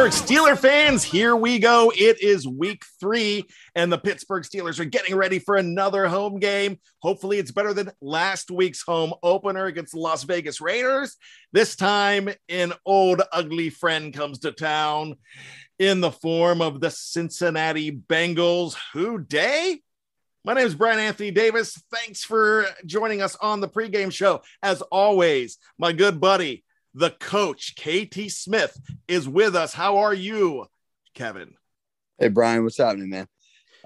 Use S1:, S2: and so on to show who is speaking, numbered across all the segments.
S1: Pittsburgh Steeler fans, here we go. It is week three, and the Pittsburgh Steelers are getting ready for another home game. Hopefully, it's better than last week's home opener against the Las Vegas Raiders. This time, an old ugly friend comes to town in the form of the Cincinnati Bengals. Who Dey? My name is Brian Anthony Davis. Thanks for joining us on the pregame show. As always, my good buddy, the coach, KT Smith, is with us. How are you, Kevin?
S2: Hey, Brian, what's happening, man?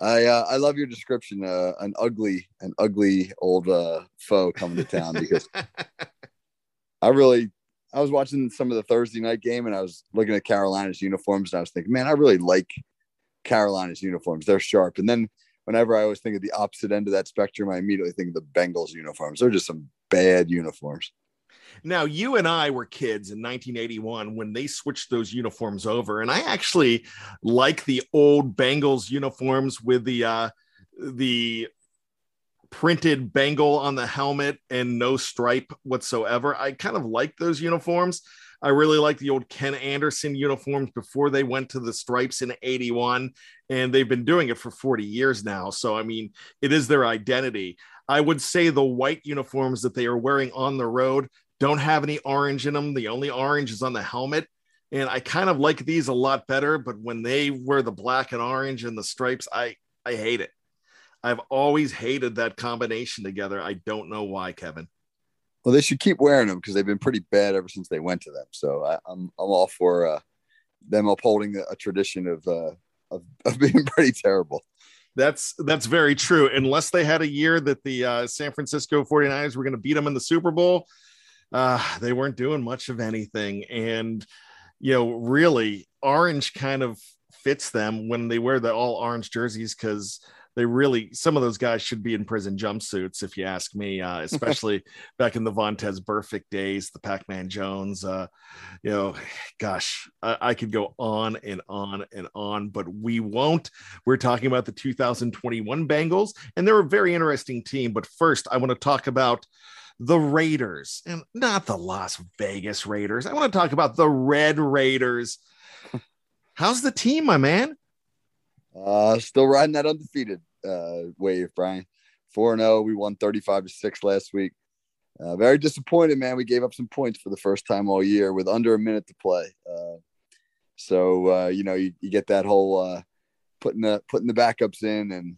S2: I uh, I love your description. Uh, an ugly, an ugly old uh, foe coming to town because I really, I was watching some of the Thursday night game and I was looking at Carolina's uniforms and I was thinking, man, I really like Carolina's uniforms. They're sharp. And then whenever I always think of the opposite end of that spectrum, I immediately think of the Bengals uniforms. They're just some bad uniforms.
S1: Now, you and I were kids in 1981 when they switched those uniforms over, and I actually like the old Bengals uniforms with the uh, the printed Bengal on the helmet and no stripe whatsoever. I kind of like those uniforms. I really like the old Ken Anderson uniforms before they went to the stripes in 81, and they've been doing it for 40 years now. So, I mean, it is their identity. I would say the white uniforms that they are wearing on the road don't have any orange in them. The only orange is on the helmet. And I kind of like these a lot better, but when they wear the black and orange and the stripes, I I hate it. I've always hated that combination together. I don't know why, Kevin.
S2: Well, they should keep wearing them because they've been pretty bad ever since they went to them. So I, am I'm, I'm all for uh, them upholding a, a tradition of, uh, of of being pretty terrible.
S1: That's that's very true. Unless they had a year that the uh, San Francisco 49ers were going to beat them in the Super Bowl, uh, they weren't doing much of anything. And, you know, really, orange kind of fits them when they wear the all orange jerseys because they really some of those guys should be in prison jumpsuits if you ask me uh, especially back in the Vontaze Burfict days the Pac-Man Jones uh, you know gosh I, I, could go on and on and on but we won't we're talking about the 2021 Bengals and they're a very interesting team but first I want to talk about the Raiders and not the Las Vegas Raiders. I want to talk about the Red Raiders. How's the team, my man?
S2: Uh, still riding that undefeated uh, wave, Brian. 4 0. We won 35 to 6 last week. Uh, very disappointed, man. We gave up some points for the first time all year with under a minute to play. Uh, so, uh, you know, you, you get that whole uh, putting the putting the backups in and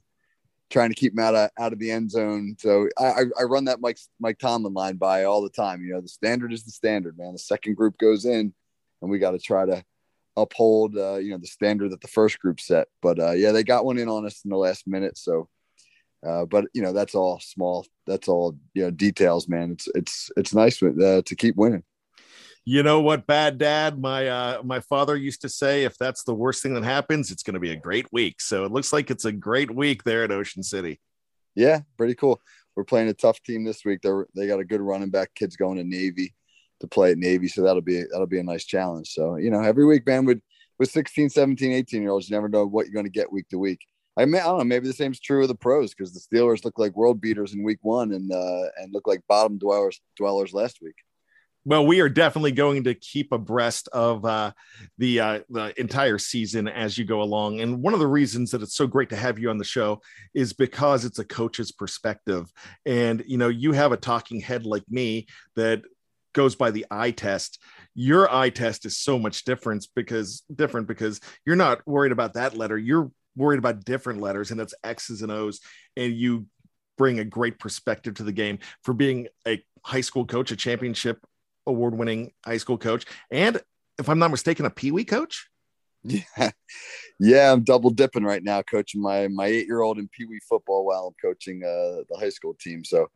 S2: trying to keep him out of out of the end zone. So I, I run that Mike Mike Tomlin line by all the time. You know, the standard is the standard, man. The second group goes in, and we got to try to uphold uh, you know the standard that the first group set. But uh, yeah, they got one in on us in the last minute. So, uh, but you know that's all small. That's all you know details, man. It's it's it's nice uh, to keep winning
S1: you know what, bad dad, my uh, my father used to say, if that's the worst thing that happens, it's going to be a great week. So it looks like it's a great week there at Ocean City.
S2: Yeah, pretty cool. We're playing a tough team this week. They're they got a good running back. Kids going to Navy to play at Navy, so that'll be that'll be a nice challenge. So you know, every week, man, with with 16, 17, 18 year olds, you never know what you're going to get week to week. I mean, I don't know. Maybe the same's true of the pros because the Steelers look like world beaters in Week One and uh, and look like bottom dwellers dwellers last week.
S1: Well, we are definitely going to keep abreast of uh, the uh, the entire season as you go along. And one of the reasons that it's so great to have you on the show is because it's a coach's perspective. And you know, you have a talking head like me that goes by the eye test. Your eye test is so much different because different because you're not worried about that letter. You're worried about different letters, and it's X's and O's, and you bring a great perspective to the game for being a high school coach, a championship award winning high school coach, and if I'm not mistaken, a Pee Wee coach.
S2: Yeah, yeah, I'm double dipping right now, coaching my my eight year old in Pee Wee football while I'm coaching uh, the high school team. So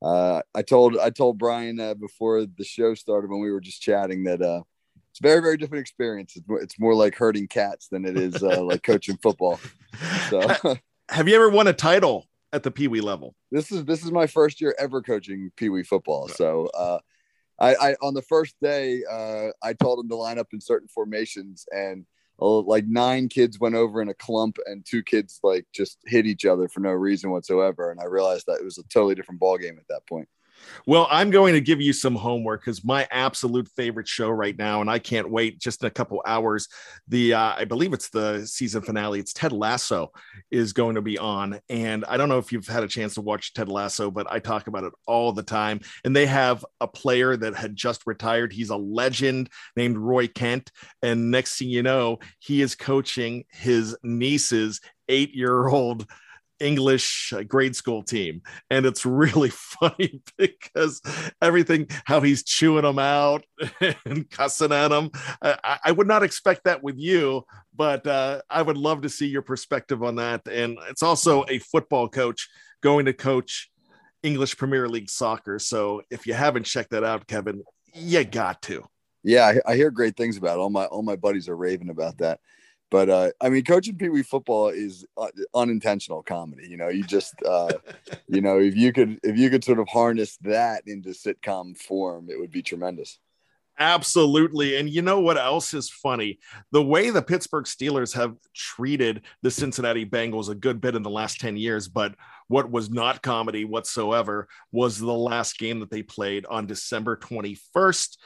S2: uh, I told I told Brian uh, before the show started when we were just chatting that uh, it's a very very different experience. It's more, it's more like herding cats than it is uh, like coaching football. So,
S1: have you ever won a title at the Pee Wee level?
S2: This is this is my first year ever coaching Pee Wee football. So uh, I, I on the first day, uh, I told them to line up in certain formations, and uh, like nine kids went over in a clump, and two kids like just hit each other for no reason whatsoever. And I realized that it was a totally different ball game at that point.
S1: Well, I'm going to give you some homework because my absolute favorite show right now, and I can't wait just in a couple hours. The uh, I believe it's the season finale. It's Ted Lasso is going to be on, and I don't know if you've had a chance to watch Ted Lasso, but I talk about it all the time. And they have a player that had just retired. He's a legend named Roy Kent, and next thing you know, he is coaching his niece's eight-year-old English uh, grade school team. And it's really funny because everything, how he's chewing them out and cussing at them. I, I would not expect that with you, but uh, I would love to see your perspective on that. And it's also a football coach going to coach English Premier League soccer. So if you haven't checked that out, Kevin, you got to.
S2: Yeah, I, hear great things about it. All my all my buddies are raving about that. But uh, I mean, coaching Pee Wee football is uh, unintentional comedy. You know, you just, uh, you know, if you could, if you could sort of harness that into sitcom form, it would be tremendous.
S1: Absolutely. And you know what else is funny? The way the Pittsburgh Steelers have treated the Cincinnati Bengals a good bit in the last 10 years, but what was not comedy whatsoever was the last game that they played on December 21st.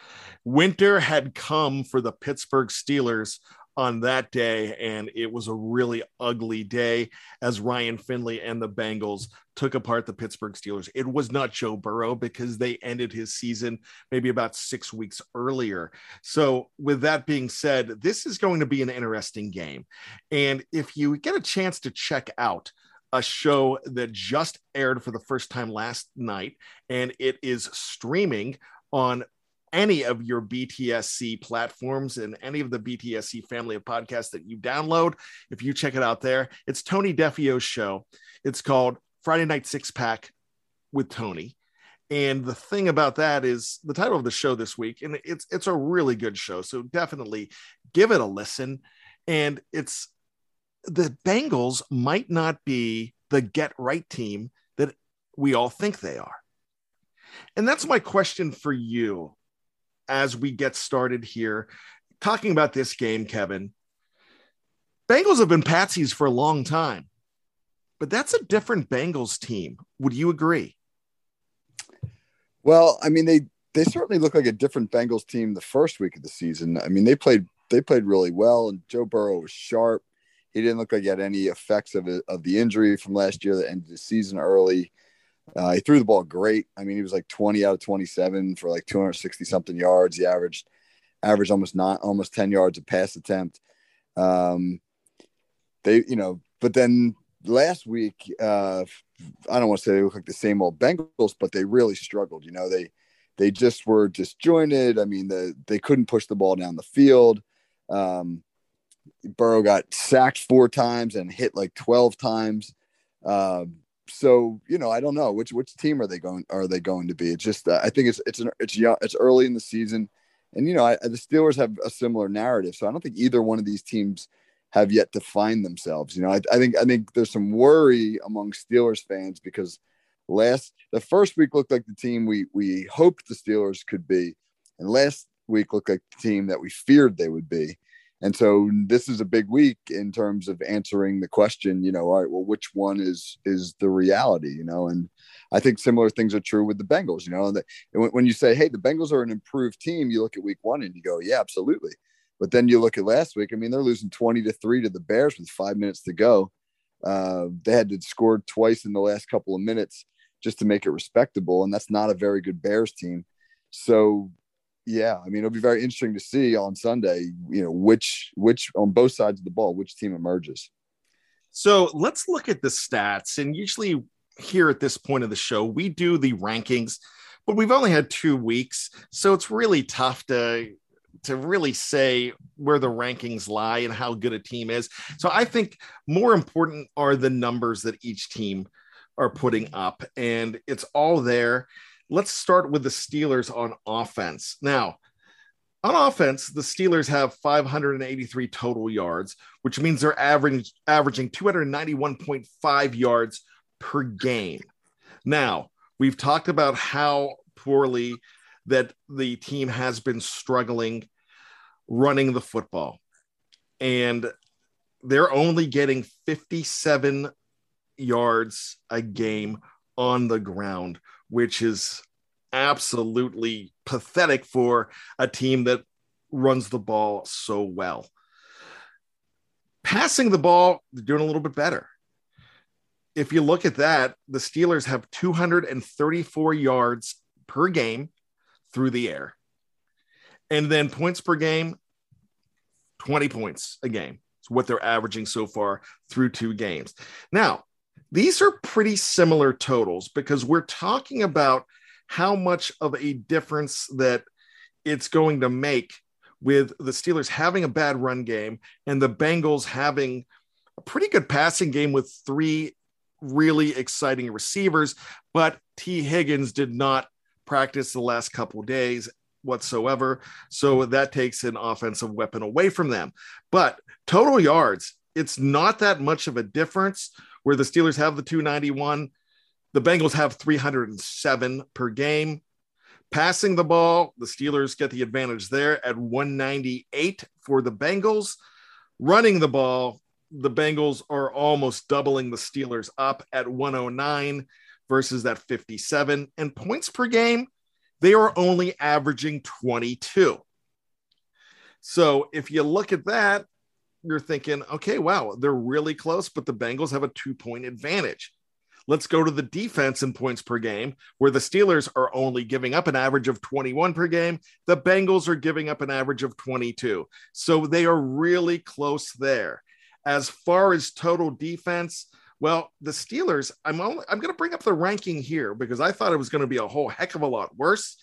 S1: Winter had come for the Pittsburgh Steelers on that day. And it was a really ugly day as Ryan Finley and the Bengals took apart the Pittsburgh Steelers. It was not Joe Burrow because they ended his season maybe about six weeks earlier. So, with that being said, this is going to be an interesting game. And if you get a chance to check out, a show that just aired for the first time last night, and it is streaming on any of your BTSC platforms and any of the BTSC family of podcasts that you download. If you check it out there, it's Tony Defeo's show. It's called Friday Night Six Pack with Tony. And the thing about that is the title of the show this week, and it's it's a really good show. So definitely give it a listen. And it's the Bengals might not be the get right team that we all think they are. And that's my question for you as we get started here. Talking about this game, Kevin, Bengals have been patsies for a long time, but that's a different Bengals team. Would you agree?
S2: Well, I mean, they they certainly look like a different Bengals team the first week of the season. I mean, they played they played really well, and Joe Burrow was sharp. He didn't look like he had any effects of it, of the injury from last year that ended the season early. Uh, he threw the ball great. I mean, he was like 20 out of 27 for like 260 something yards. He averaged averaged almost not almost 10 yards a pass attempt. Um, they, you know, but then last week, uh, I don't want to say they look like the same old Bengals, but they really struggled. You know, they they just were disjointed. I mean, the they couldn't push the ball down the field. Um, Burrow got sacked four times and hit like 12 times. Um, so you know, I don't know which which team are they going are they going to be. It's just uh, I think it's it's an, it's young, it's early in the season, and you know I, the Steelers have a similar narrative. So I don't think either one of these teams have yet to find themselves. You know, I, I think I think there's some worry among Steelers fans because last the first week looked like the team we we hoped the Steelers could be, and last week looked like the team that we feared they would be. And so this is a big week in terms of answering the question, you know, all right, well, which one is is the reality, you know? And I think similar things are true with the Bengals, you know. And when you say, hey, the Bengals are an improved team, you look at week one and you go, yeah, absolutely. But then you look at last week, I mean, they're losing 20 to 3 to the Bears with five minutes to go. Uh, they had to score twice in the last couple of minutes just to make it respectable. And that's not a very good Bears team. So yeah, I mean, it'll be very interesting to see on Sunday, you know, which which on both sides of the ball, which team emerges.
S1: So let's look at the stats. And usually here at this point of the show, we do the rankings, but we've only had two weeks, so it's really tough to to really say where the rankings lie and how good a team is. So I think more important are the numbers that each team are putting up, and it's all there. Let's start with the Steelers on offense. Now, on offense, the Steelers have 583 total yards, which means they're averaging averaging 291.5 yards per game. Now, we've talked about how poorly that the team has been struggling running the football. And they're only getting 57 yards a game on the ground, which is absolutely pathetic for a team that runs the ball so well. Passing the ball, they're doing a little bit better. If you look at that, the Steelers have 234 yards per game through the air. And then points per game, 20 points a game. It's what they're averaging so far through two games. Now, these are pretty similar totals because we're talking about how much of a difference that it's going to make with the Steelers having a bad run game and the Bengals having a pretty good passing game with three really exciting receivers. But Tee Higgins did not practice the last couple days whatsoever. So that takes an offensive weapon away from them. But total yards, it's not that much of a difference where the Steelers have the 291. The Bengals have 307 per game. Passing the ball, the Steelers get the advantage there at 198 for the Bengals. Running the ball, the Bengals are almost doubling the Steelers up at 109 versus that 57. And points per game, they are only averaging 22. So if you look at that, you're thinking, okay, wow, they're really close, but the Bengals have a two point advantage. Let's go to the defense in points per game, where the Steelers are only giving up an average of 21 per game. The Bengals are giving up an average of 22. So they are really close there. As far as total defense, well, the Steelers, I'm only, I'm going to bring up the ranking here because I thought it was going to be a whole heck of a lot worse.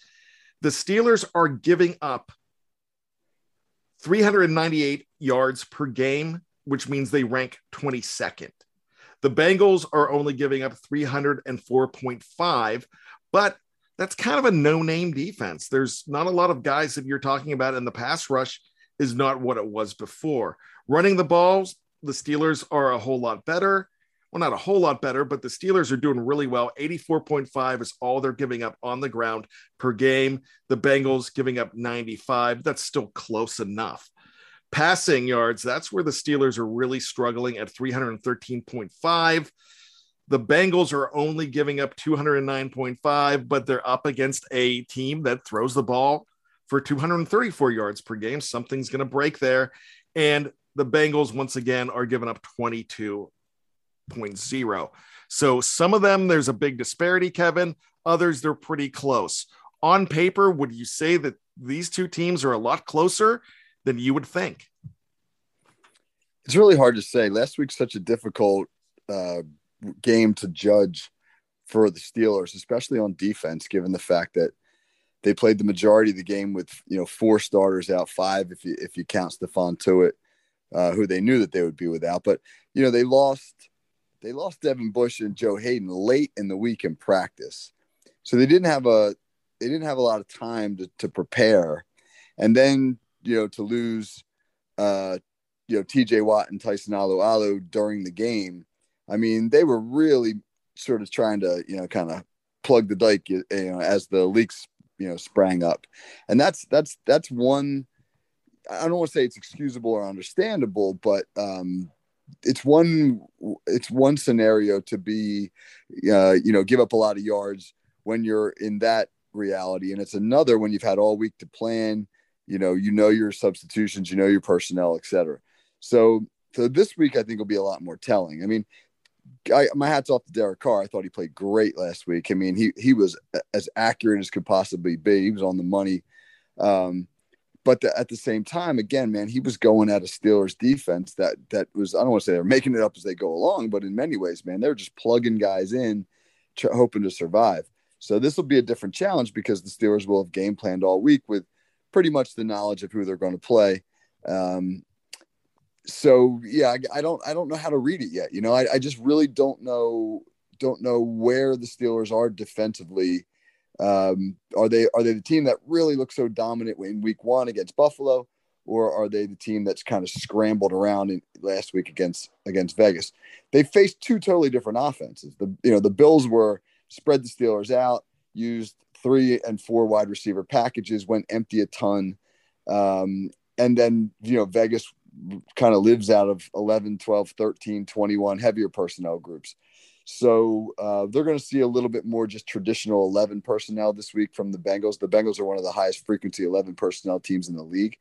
S1: The Steelers are giving up 398 yards per game, which means they rank 22nd. The Bengals are only giving up 304.5, but that's kind of a no name defense. There's not a lot of guys that you're talking about in the pass rush, is not what it was before. Running the balls, the Steelers are a whole lot better. Well, not a whole lot better, but the Steelers are doing really well. 84.5 is all they're giving up on the ground per game. The Bengals giving up 95. That's still close enough. Passing yards, that's where the Steelers are really struggling at 313.5. The Bengals are only giving up 209.5, but they're up against a team that throws the ball for 234 yards per game. Something's going to break there. And the Bengals, once again, are giving up 22.0. So some of them, there's a big disparity, Kevin. Others, they're pretty close. On paper, would you say that these two teams are a lot closer? than you would think.
S2: It's really hard to say. Last week's such a difficult uh, game to judge for the Steelers, especially on defense, given the fact that they played the majority of the game with you know four starters out, five if you if you count Stephon Tuitt, uh, who they knew that they would be without. But you know they lost they lost Devin Bush and Joe Haden late in the week in practice, so they didn't have a they didn't have a lot of time to, to prepare. And then you know, to lose, uh, you know, TJ Watt and Tyson Alualu during the game. I mean, they were really sort of trying to, you know, kind of plug the dike, you know, as the leaks, you know, sprang up. And that's, that's, that's one, I don't want to say it's excusable or understandable, but um, it's one it's one scenario to be uh, you know give up a lot of yards when you're in that reality and it's another when you've had all week to plan you know you know your substitutions you know your personnel etc so so this week i think will be a lot more telling i mean I, my hats off to Derek Carr. I thought he played great last week. I mean, he he was as accurate as could possibly be. He was on the money. Um, but the, at the same time, again, man, he was going at a Steelers defense that that was I don't want to say they're making it up as they go along, but in many ways, man, they're just plugging guys in, hoping to survive. So this will be a different challenge because the Steelers will have game planned all week with pretty much the knowledge of who they're going to play. Um, so yeah, I, I, don't I don't know how to read it yet. You know, I, I just really don't know don't know where the Steelers are defensively um, are they are they the team that really looks so dominant in Week One against Buffalo, or are they the team that's kind of scrambled around in last week against against Vegas? They faced two totally different offenses. The you know the Bills were spread the Steelers out, used three and four wide receiver packages, went empty a ton, um, and then you know Vegas kind of lives out of 11 12 13 21 heavier personnel groups so uh, they're going to see a little bit more just traditional 11 personnel this week from the Bengals. The Bengals are one of the highest frequency 11 personnel teams in the league.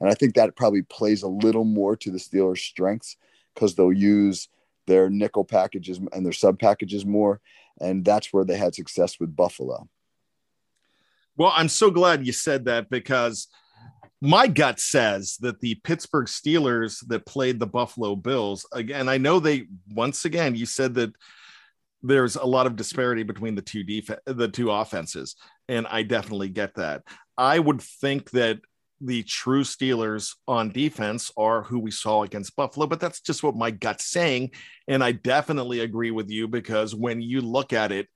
S2: And I think that probably plays a little more to the Steelers' strengths because they'll use their nickel packages and their sub packages more. And that's where they had success with Buffalo.
S1: Well, I'm so glad you said that because my gut says that the Pittsburgh Steelers that played the Buffalo Bills, again, I know they, once again, you said that there's a lot of disparity between the two def- the two offenses and I definitely get that. I would think that the true Steelers on defense are who we saw against Buffalo, but that's just what my gut's saying and I definitely agree with you because when you look at it,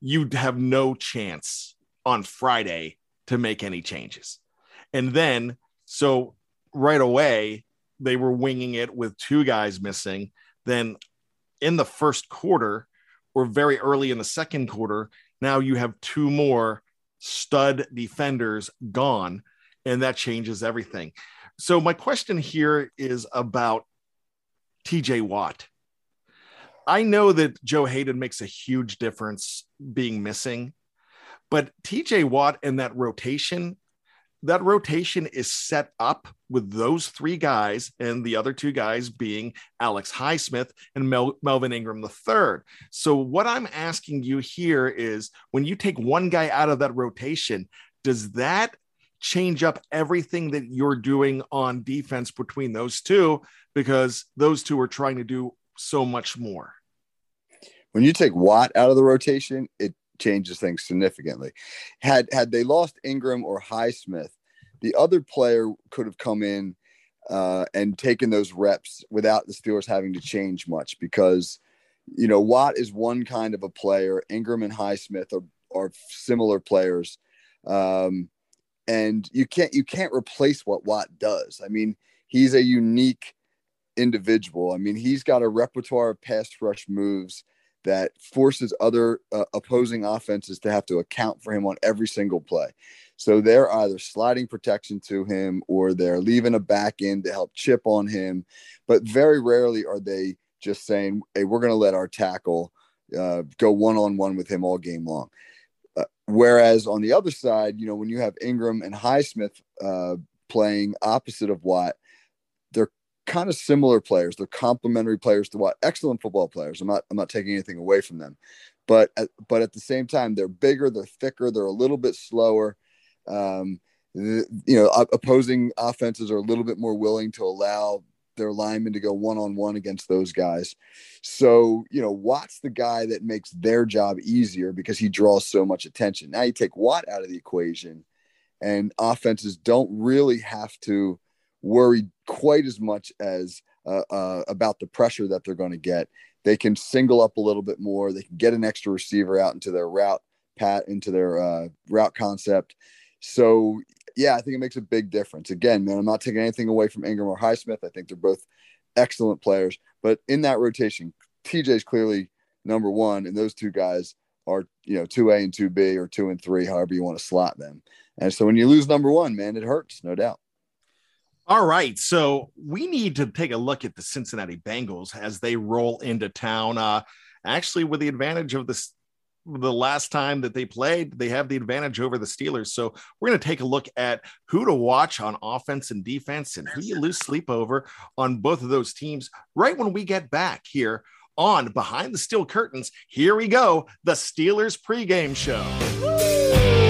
S1: you have no chance on Friday to make any changes. And then so right away they were winging it with two guys missing. Then in the first quarter, or very early in the second quarter, now you have two more stud defenders gone, and that changes everything. So, my question here is about TJ Watt. I know that Joe Haden makes a huge difference being missing, but TJ Watt and that rotation that rotation is set up with those three guys and the other two guys being Alex Highsmith and Mel- Melvin Ingram III. So, what I'm asking you here is when you take one guy out of that rotation, does that change up everything that you're doing on defense between those two? Because those two are trying to do so much more.
S2: When you take Watt out of the rotation, it changes things significantly. Had had they lost Ingram or Highsmith, the other player could have come in uh, and taken those reps without the Steelers having to change much because you know Watt is one kind of a player. Ingram and Highsmith are are similar players, um, and you can't you can't replace what Watt does. I mean, he's a unique individual. I mean, he's got a repertoire of pass rush moves that forces other uh, opposing offenses to have to account for him on every single play. So they're either sliding protection to him or they're leaving a back end to help chip on him. But very rarely are they just saying, hey, we're going to let our tackle uh, go one on one with him all game long. Uh, whereas on the other side, you know, when you have Ingram and Highsmith uh, playing opposite of Watt, kind of similar players. They're complementary players to what excellent football players. I'm not I'm not taking anything away from them, but at, but at the same time, they're bigger, they're thicker, they're a little bit slower. Um, the, you know, opposing offenses are a little bit more willing to allow their linemen to go one on one against those guys. So, you know, Watt's the guy that makes their job easier because he draws so much attention. Now you take Watt out of the equation, and offenses don't really have to worry quite as much as uh, uh, about the pressure that they're going to get. They can single up a little bit more. They can get an extra receiver out into their route pat into their uh, route concept. So yeah, I think it makes a big difference. Again, man, I'm not taking anything away from Ingram or Highsmith. I think they're both excellent players, but in that rotation, TJ is clearly number one, and those two guys are you know two A and two B or two and three, however you want to slot them. And so when you lose number one, man, it hurts, no doubt.
S1: All right, so we need to take a look at the Cincinnati Bengals as they roll into town. Uh, actually, with the advantage of this, the last time that they played, they have the advantage over the Steelers. So we're going to take a look at who to watch on offense and defense, and who you lose sleep over on both of those teams. Right when we get back here on Behind the Steel Curtains, here we go, the Steelers pregame show.
S3: Hey,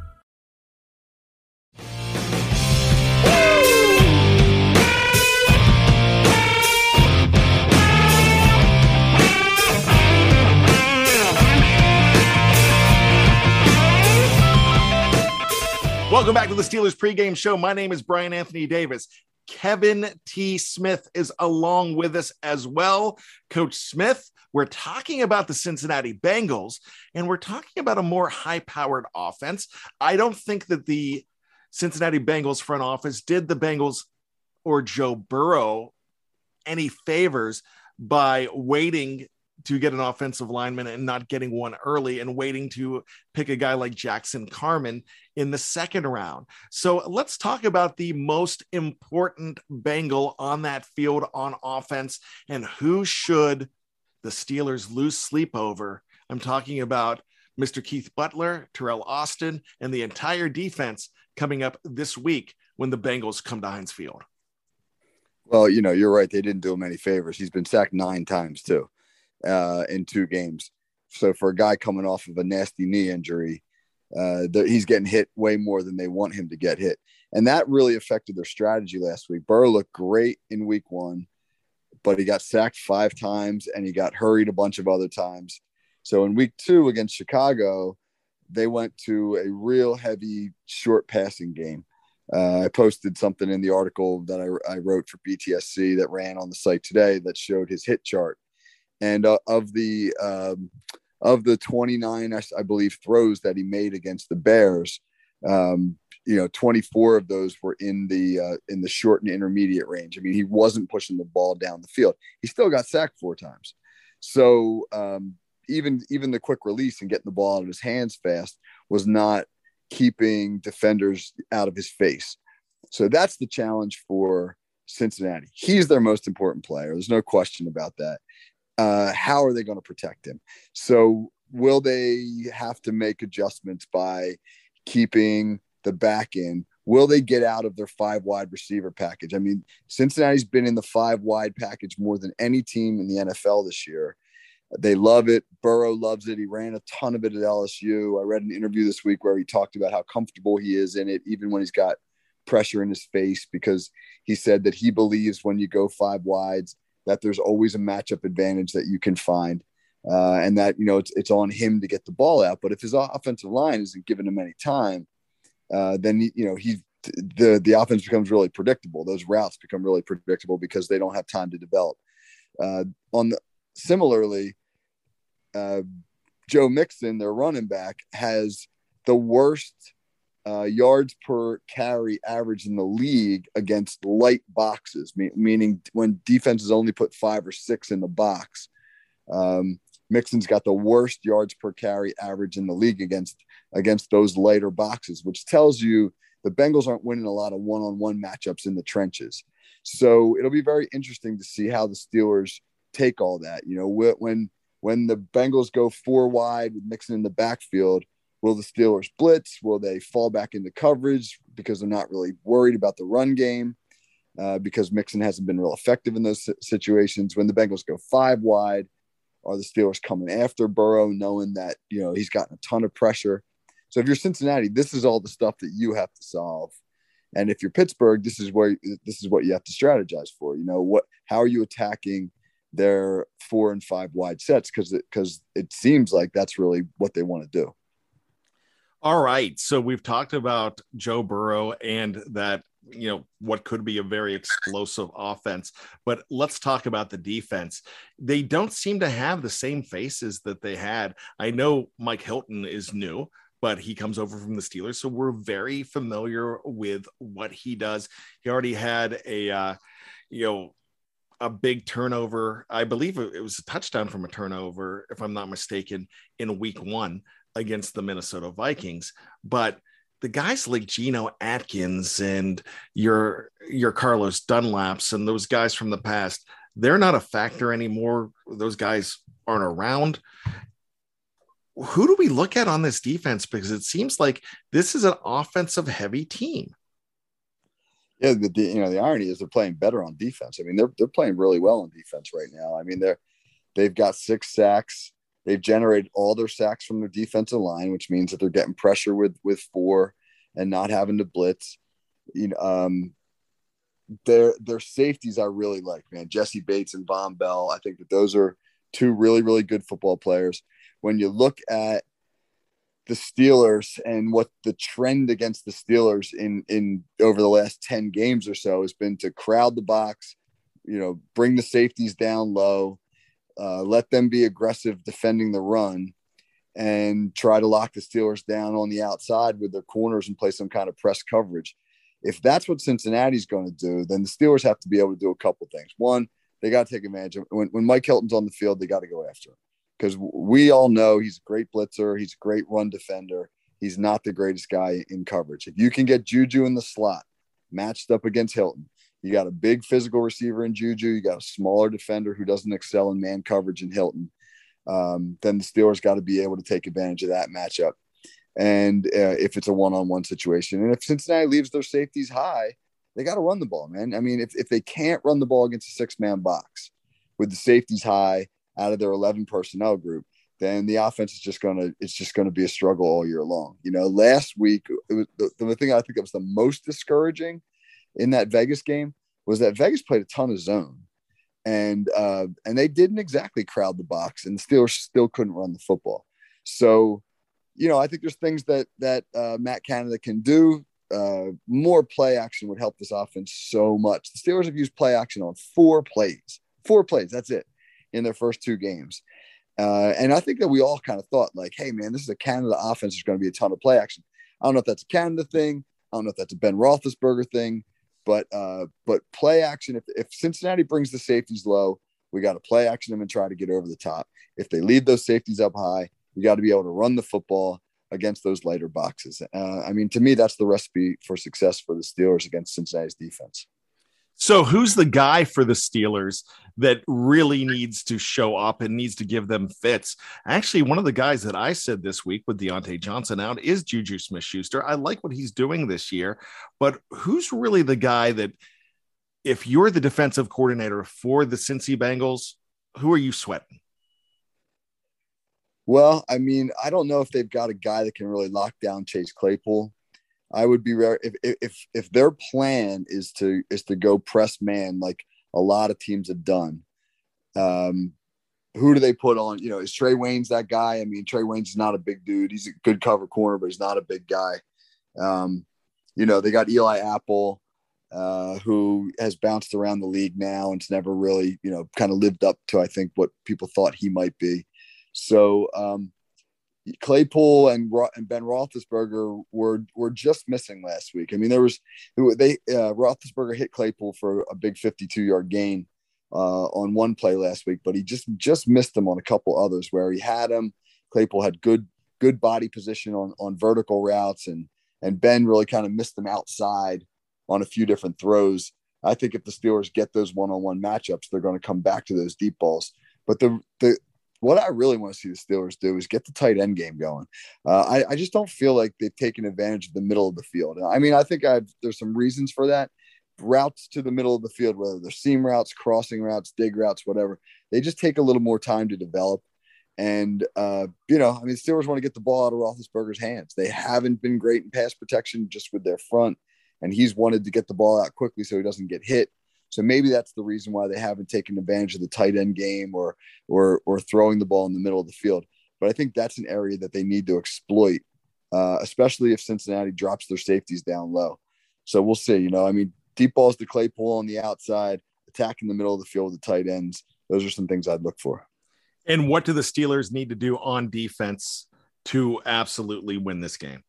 S1: Welcome back to the Steelers pregame show. My name is Brian Anthony Davis. Kevin T. Smith is along with us as well. Coach Smith, we're talking about the Cincinnati Bengals and we're talking about a more high powered offense. I don't think that the Cincinnati Bengals front office did the Bengals or Joe Burrow any favors by waiting to get an offensive lineman and not getting one early and waiting to pick a guy like Jackson Carman in the second round. So let's talk about the most important Bengal on that field on offense and who should the Steelers lose sleep over. I'm talking about Mr. Keith Butler, Teryl Austin, and the entire defense coming up this week when the Bengals come to Heinz Field.
S2: Well, you know, you're right. They didn't do him any favors. He's been sacked nine times too uh, in two games. So for a guy coming off of a nasty knee injury, uh, he's getting hit way more than they want him to get hit, and that really affected their strategy last week. Burrow looked great in week one, but he got sacked five times and he got hurried a bunch of other times. So in week two against Chicago, they went to a real heavy short passing game. Uh, I posted something in the article that I, I, wrote for BTSC that ran on the site today that showed his hit chart and uh, of the um, of the 29 I, believe throws that he made against the bears um, you know 24 of those were in the uh, in the short and intermediate range. I mean he wasn't pushing the ball down the field. He still got sacked four times. So um, even even the quick release and getting the ball out of his hands fast was not keeping defenders out of his face. So that's the challenge for cincinnati. He's their most important player. There's no question about that uh, how are they going to protect him? So will they have to make adjustments by keeping the back end? Will they get out of their five wide receiver package? I mean, Cincinnati's been in the five wide package more than any team in the NFL this year. They love it. Burrow loves it. He ran a ton of it at LSU. I read an interview this week where he talked about how comfortable he is in it, even when he's got pressure in his face, because he said that he believes when you go five wides, that there's always a matchup advantage that you can find. Uh, and that, you know, it's, it's on him to get the ball out. But if his offensive line isn't giving him any time, uh, then, you know, he, the, the offense becomes really predictable. Those routes become really predictable because they don't have time to develop. Uh, on the, similarly, uh, Joe Mixon, their running back, has the worst uh, yards per carry average in the league against light boxes, me- meaning when defenses only put five or six in the box. Um, Mixon's got the worst yards per carry average in the league against against those lighter boxes, which tells you the Bengals aren't winning a lot of one-on-one matchups in the trenches. So it'll be very interesting to see how the Steelers take all that. You know, when when the Bengals go four wide with Mixon in the backfield, Will the Steelers blitz? Will they fall back into coverage because they're not really worried about the run game? Uh, because Mixon hasn't been real effective in those situations. When the Bengals go five wide, are the Steelers coming after Burrow, knowing that you know he's gotten a ton of pressure? So if you're Cincinnati, this is all the stuff that you have to solve. And if you're Pittsburgh, this is where this is what you have to strategize for. You know what? How are you attacking their four and five wide sets? Because because it, it seems like that's really what they want to do.
S1: All right. So we've talked about Joe Burrow and that you know what could be a very explosive offense but let's talk about the defense they don't seem to have the same faces that they had i know mike hilton is new but he comes over from the Steelers. So we're very familiar with what he does. He already had a, uh, you know, a big turnover. I believe it was a touchdown from a turnover, if I'm not mistaken, in week one against the Minnesota Vikings. But the guys like Geno Atkins and your your Carlos Dunlaps and those guys from the past, they're not a factor anymore. Those guys aren't around who do we look at on this defense? Because it seems like this is an offensive heavy team.
S2: Yeah, the, you know the irony is they're playing better on defense. I mean, they're they're playing really well on defense right now. I mean, they're they've got six sacks. They've generated all their sacks from their defensive line, which means that they're getting pressure with with four and not having to blitz. You know, um, their their safeties I really like, man. Jessie Bates and Vonn Bell. I think that those are two really really good football players when you look at the Steelers and what the trend against the Steelers in in over the last 10 games or so has been to crowd the box, you know, bring the safeties down low, uh, let them be aggressive defending the run and try to lock the Steelers down on the outside with their corners and play some kind of press coverage. If that's what Cincinnati's going to do, then the Steelers have to be able to do a couple things. One, they got to take advantage of when, when Mike Hilton's on the field, they got to go after him because we all know he's a great blitzer. He's a great run defender. He's not the greatest guy in coverage. If you can get Juju in the slot matched up against Hilton, you got a big physical receiver in Juju. You got a smaller defender who doesn't excel in man coverage in Hilton. Um, then the Steelers got to be able to take advantage of that matchup. And uh, if it's a one-on-one situation, and if Cincinnati leaves their safeties high, they got to run the ball, man. I mean, if, if they can't run the ball against a six-man box with the safeties high out of their 11 personnel group, then the offense is just to, it's just to be a struggle all year long. You know, last week, it was the, the thing I think that was the most discouraging in that Vegas game was that Vegas played a ton of zone and, uh, and they didn't exactly crowd the box and Steelers still couldn't run the football. So, you know, I think there's things that, that uh, Matt Canada can do. Uh, more play action would help this offense so much. The Steelers have used play action on four plays, four plays. That's it in their first two games. Uh, and I think that we all kind of thought, like, hey, man, this is a Canada offense. There's going to be a ton of play action. I don't know if that's a Canada thing. I don't know if that's a Ben Roethlisberger thing, but uh, but play action. If, if Cincinnati brings the safeties low, we got to play action them and try to get over the top. If they lead those safeties up high, you got to be able to run the football against those lighter boxes. Uh, I mean, to me, that's the recipe for success for the Steelers against Cincinnati's defense.
S1: So, who's the guy for the Steelers that really needs to show up and needs to give them fits? Actually, one of the guys that I said this week with Diontae Johnson out is Juju Smith Schuster. I like what he's doing this year, but who's really the guy that, if you're the defensive coordinator for the Cincy Bengals, who are you sweating?
S2: Well, I mean, I don't know if they've got a guy that can really lock down Chase Claypool. I would be rare if if if their plan is to is to go press man like a lot of teams have done. Um, who do they put on? You know, is Trae Waynes that guy? I mean, Trae Waynes not a big dude. He's a good cover corner, but he's not a big guy. Um, you know, they got Eli Apple, uh, who has bounced around the league now and's never really, you know, kind of lived up to I think what people thought he might be. So um, Claypool and and Ben Roethlisberger were were just missing last week. I mean, there was they uh, Roethlisberger hit Claypool for a big 52 yard gain uh, on one play last week, but he just just missed him on a couple others where he had him. Claypool had good good body position on on vertical routes, and and Ben really kind of missed them outside on a few different throws. I think if the Steelers get those one on one matchups, they're going to come back to those deep balls. But the the what I really want to see the Steelers do is get the tight end game going. Uh, I, I, just don't feel like they've taken advantage of the middle of the field. I mean, I think I've, there's some reasons for that. Routes to the middle of the field, whether they're seam routes, crossing routes, dig routes, whatever, they just take a little more time to develop. And, uh, you know, I mean, Steelers want to get the ball out of Roethlisberger's hands. They haven't been great in pass protection just with their front. and he's wanted to get the ball out quickly so he doesn't get hit. So maybe that's the reason why they haven't taken advantage of the tight end game or or or throwing the ball in the middle of the field. But I think that's an area that they need to exploit, uh, especially if Cincinnati drops their safeties down low. So we'll see. You know, I mean, deep balls to Claypool on the outside, attacking the middle of the field with the tight ends. Those are some things I'd look for.
S1: And what do the Steelers need to do on defense to absolutely win this game?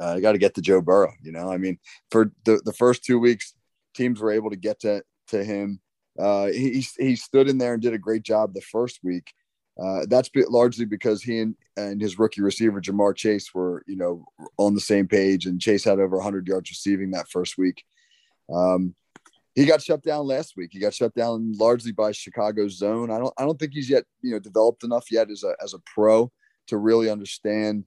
S2: Uh, I got to get to Joe Burrow. You know, I mean, for the, the first two weeks, teams were able to get to to him. Uh, he he stood in there and did a great job the first week. Uh, that's largely because he and, and his rookie receiver Ja'Marr Chase were you know on the same page, and Chase had over 100 yards receiving that first week. Um, he got shut down last week. He got shut down largely by Chicago's zone. I don't I don't think he's yet you know developed enough yet as a as a pro to really understand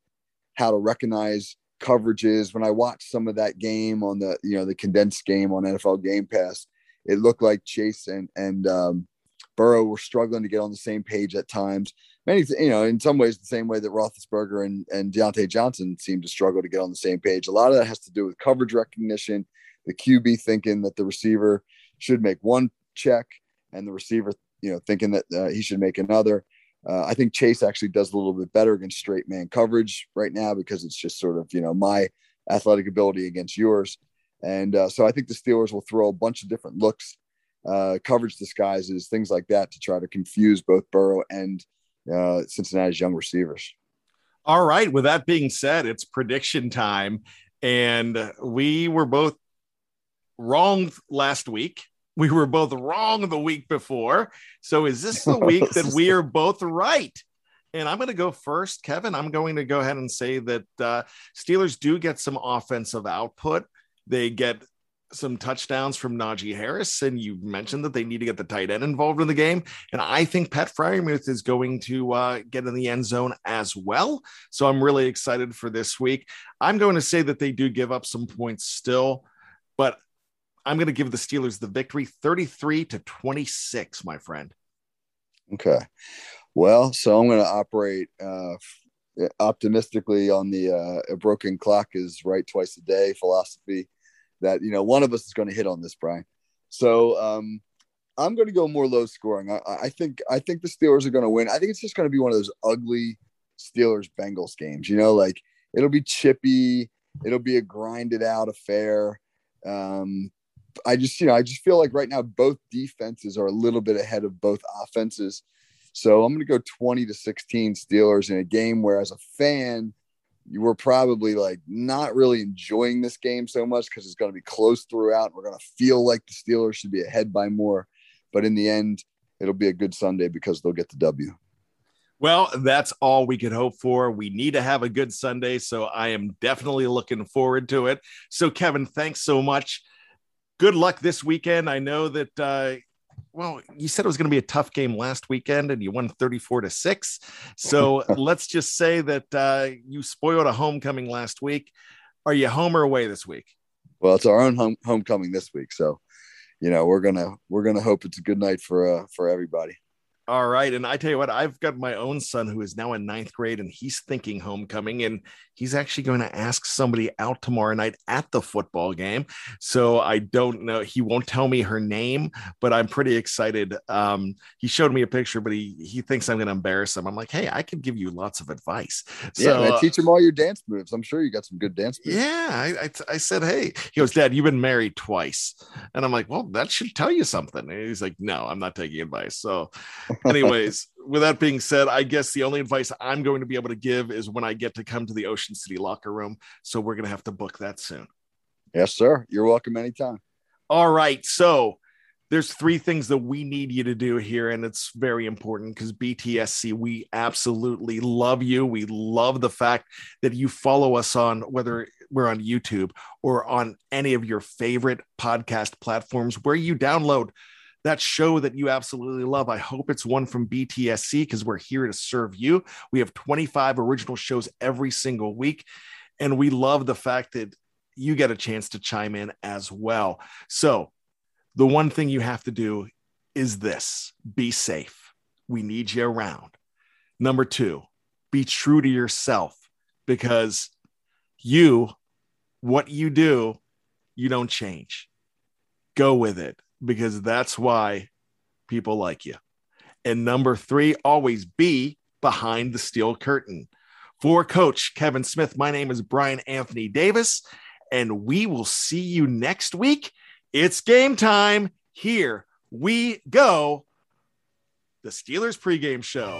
S2: how to recognize coverages. When I watched some of that game on the you know the condensed game on NFL Game Pass, it looked like Chase and and um, Burrow were struggling to get on the same page at times. Many, you know, in some ways, the same way that Roethlisberger and and Diontae Johnson seemed to struggle to get on the same page. A lot of that has to do with coverage recognition, the QB thinking that the receiver should make one check, and the receiver, you know, thinking that uh, he should make another. Uh, I think Chase actually does a little bit better against straight man coverage right now because it's just sort of you know my athletic ability against yours, and uh, so I think the Steelers will throw a bunch of different looks, uh, coverage disguises, things like that to try to confuse both Burrow and uh, Cincinnati's young receivers.
S1: All right. With that being said, it's prediction time, and we were both wrong last week we were both wrong the week before. So is this the week that we are both right? And I'm going to go first, Kevin. I'm going to go ahead and say that uh, Steelers do get some offensive output. They get some touchdowns from Najee Harris, and you mentioned that they need to get the tight end involved in the game. And I think Pat Freiermuth is going to uh, get in the end zone as well. So I'm really excited for this week. I'm going to say that they do give up some points still, but I'm going to give the Steelers the victory 33 to 26, my friend.
S2: Okay. Well, so I'm going to operate uh, optimistically on the uh, a broken clock is right twice a day philosophy that, you know, one of us is going to hit on this, Brian. So um, I'm going to go more low scoring. I, I think I think the Steelers are going to win. I think it's just going to be one of those ugly Steelers Bengals games. You know, like it'll be chippy. It'll be a grinded out affair. Um, I just, you know, I just feel like right now both defenses are a little bit ahead of both offenses. So I'm going to go 20 to 16 Steelers in a game where, as a fan, you were probably like not really enjoying this game so much because it's going to be close throughout. We're going to feel like the Steelers should be ahead by more. But in the end, it'll be a good Sunday because they'll get the W.
S1: Well, that's all we could hope for. We need to have a good Sunday. So I am definitely looking forward to it. So, Kevin, thanks so much good luck this weekend. I know that, uh, well, you said it was going to be a tough game last weekend and you won 34 to 6. So let's just say that uh, you spoiled a homecoming last week. Are you home or away this week?
S2: Well, it's our own home- homecoming this week. So, you know, we're going to, we're going to hope it's a good night for, uh, for everybody.
S1: All right. And I tell you what, I've got my own son who is now in ninth grade and he's thinking homecoming and he's actually going to ask somebody out tomorrow night at the football game. So I don't know. He won't tell me her name, but I'm pretty excited. Um, he showed me a picture, but he, he thinks I'm going to embarrass him. I'm like, hey, I can give you lots of advice.
S2: So yeah, teach him all your dance moves. I'm sure you got some good dance moves.
S1: Yeah. I, I, I said, hey, he goes, Dad, you've been married twice. And I'm like, well, that should tell you something. And he's like, no, I'm not taking advice. So anyways, with that being said, I guess the only advice I'm going to be able to give is when I get to come to the Ocean City locker room. So we're going to have to book that soon.
S2: Yes, sir. You're welcome anytime.
S1: All right. So there's three things that we need you to do here, and it's very important because BTSC, we absolutely love you. We love the fact that you follow us on whether we're on YouTube or on any of your favorite podcast platforms where you download that show that you absolutely love. I hope it's one from BTSC because we're here to serve you. We have 25 original shows every single week. And we love the fact that you get a chance to chime in as well. So, the one thing you have to do is this be safe. We need you around. Number two, be true to yourself because you what you do, you don't change. Go with it because that's why people like you. And number three, always be behind the steel curtain. For Coach Kevin Smith, my name is Brian Anthony Davis, and we will see you next week. It's game time. Here we go. The Steelers pregame show.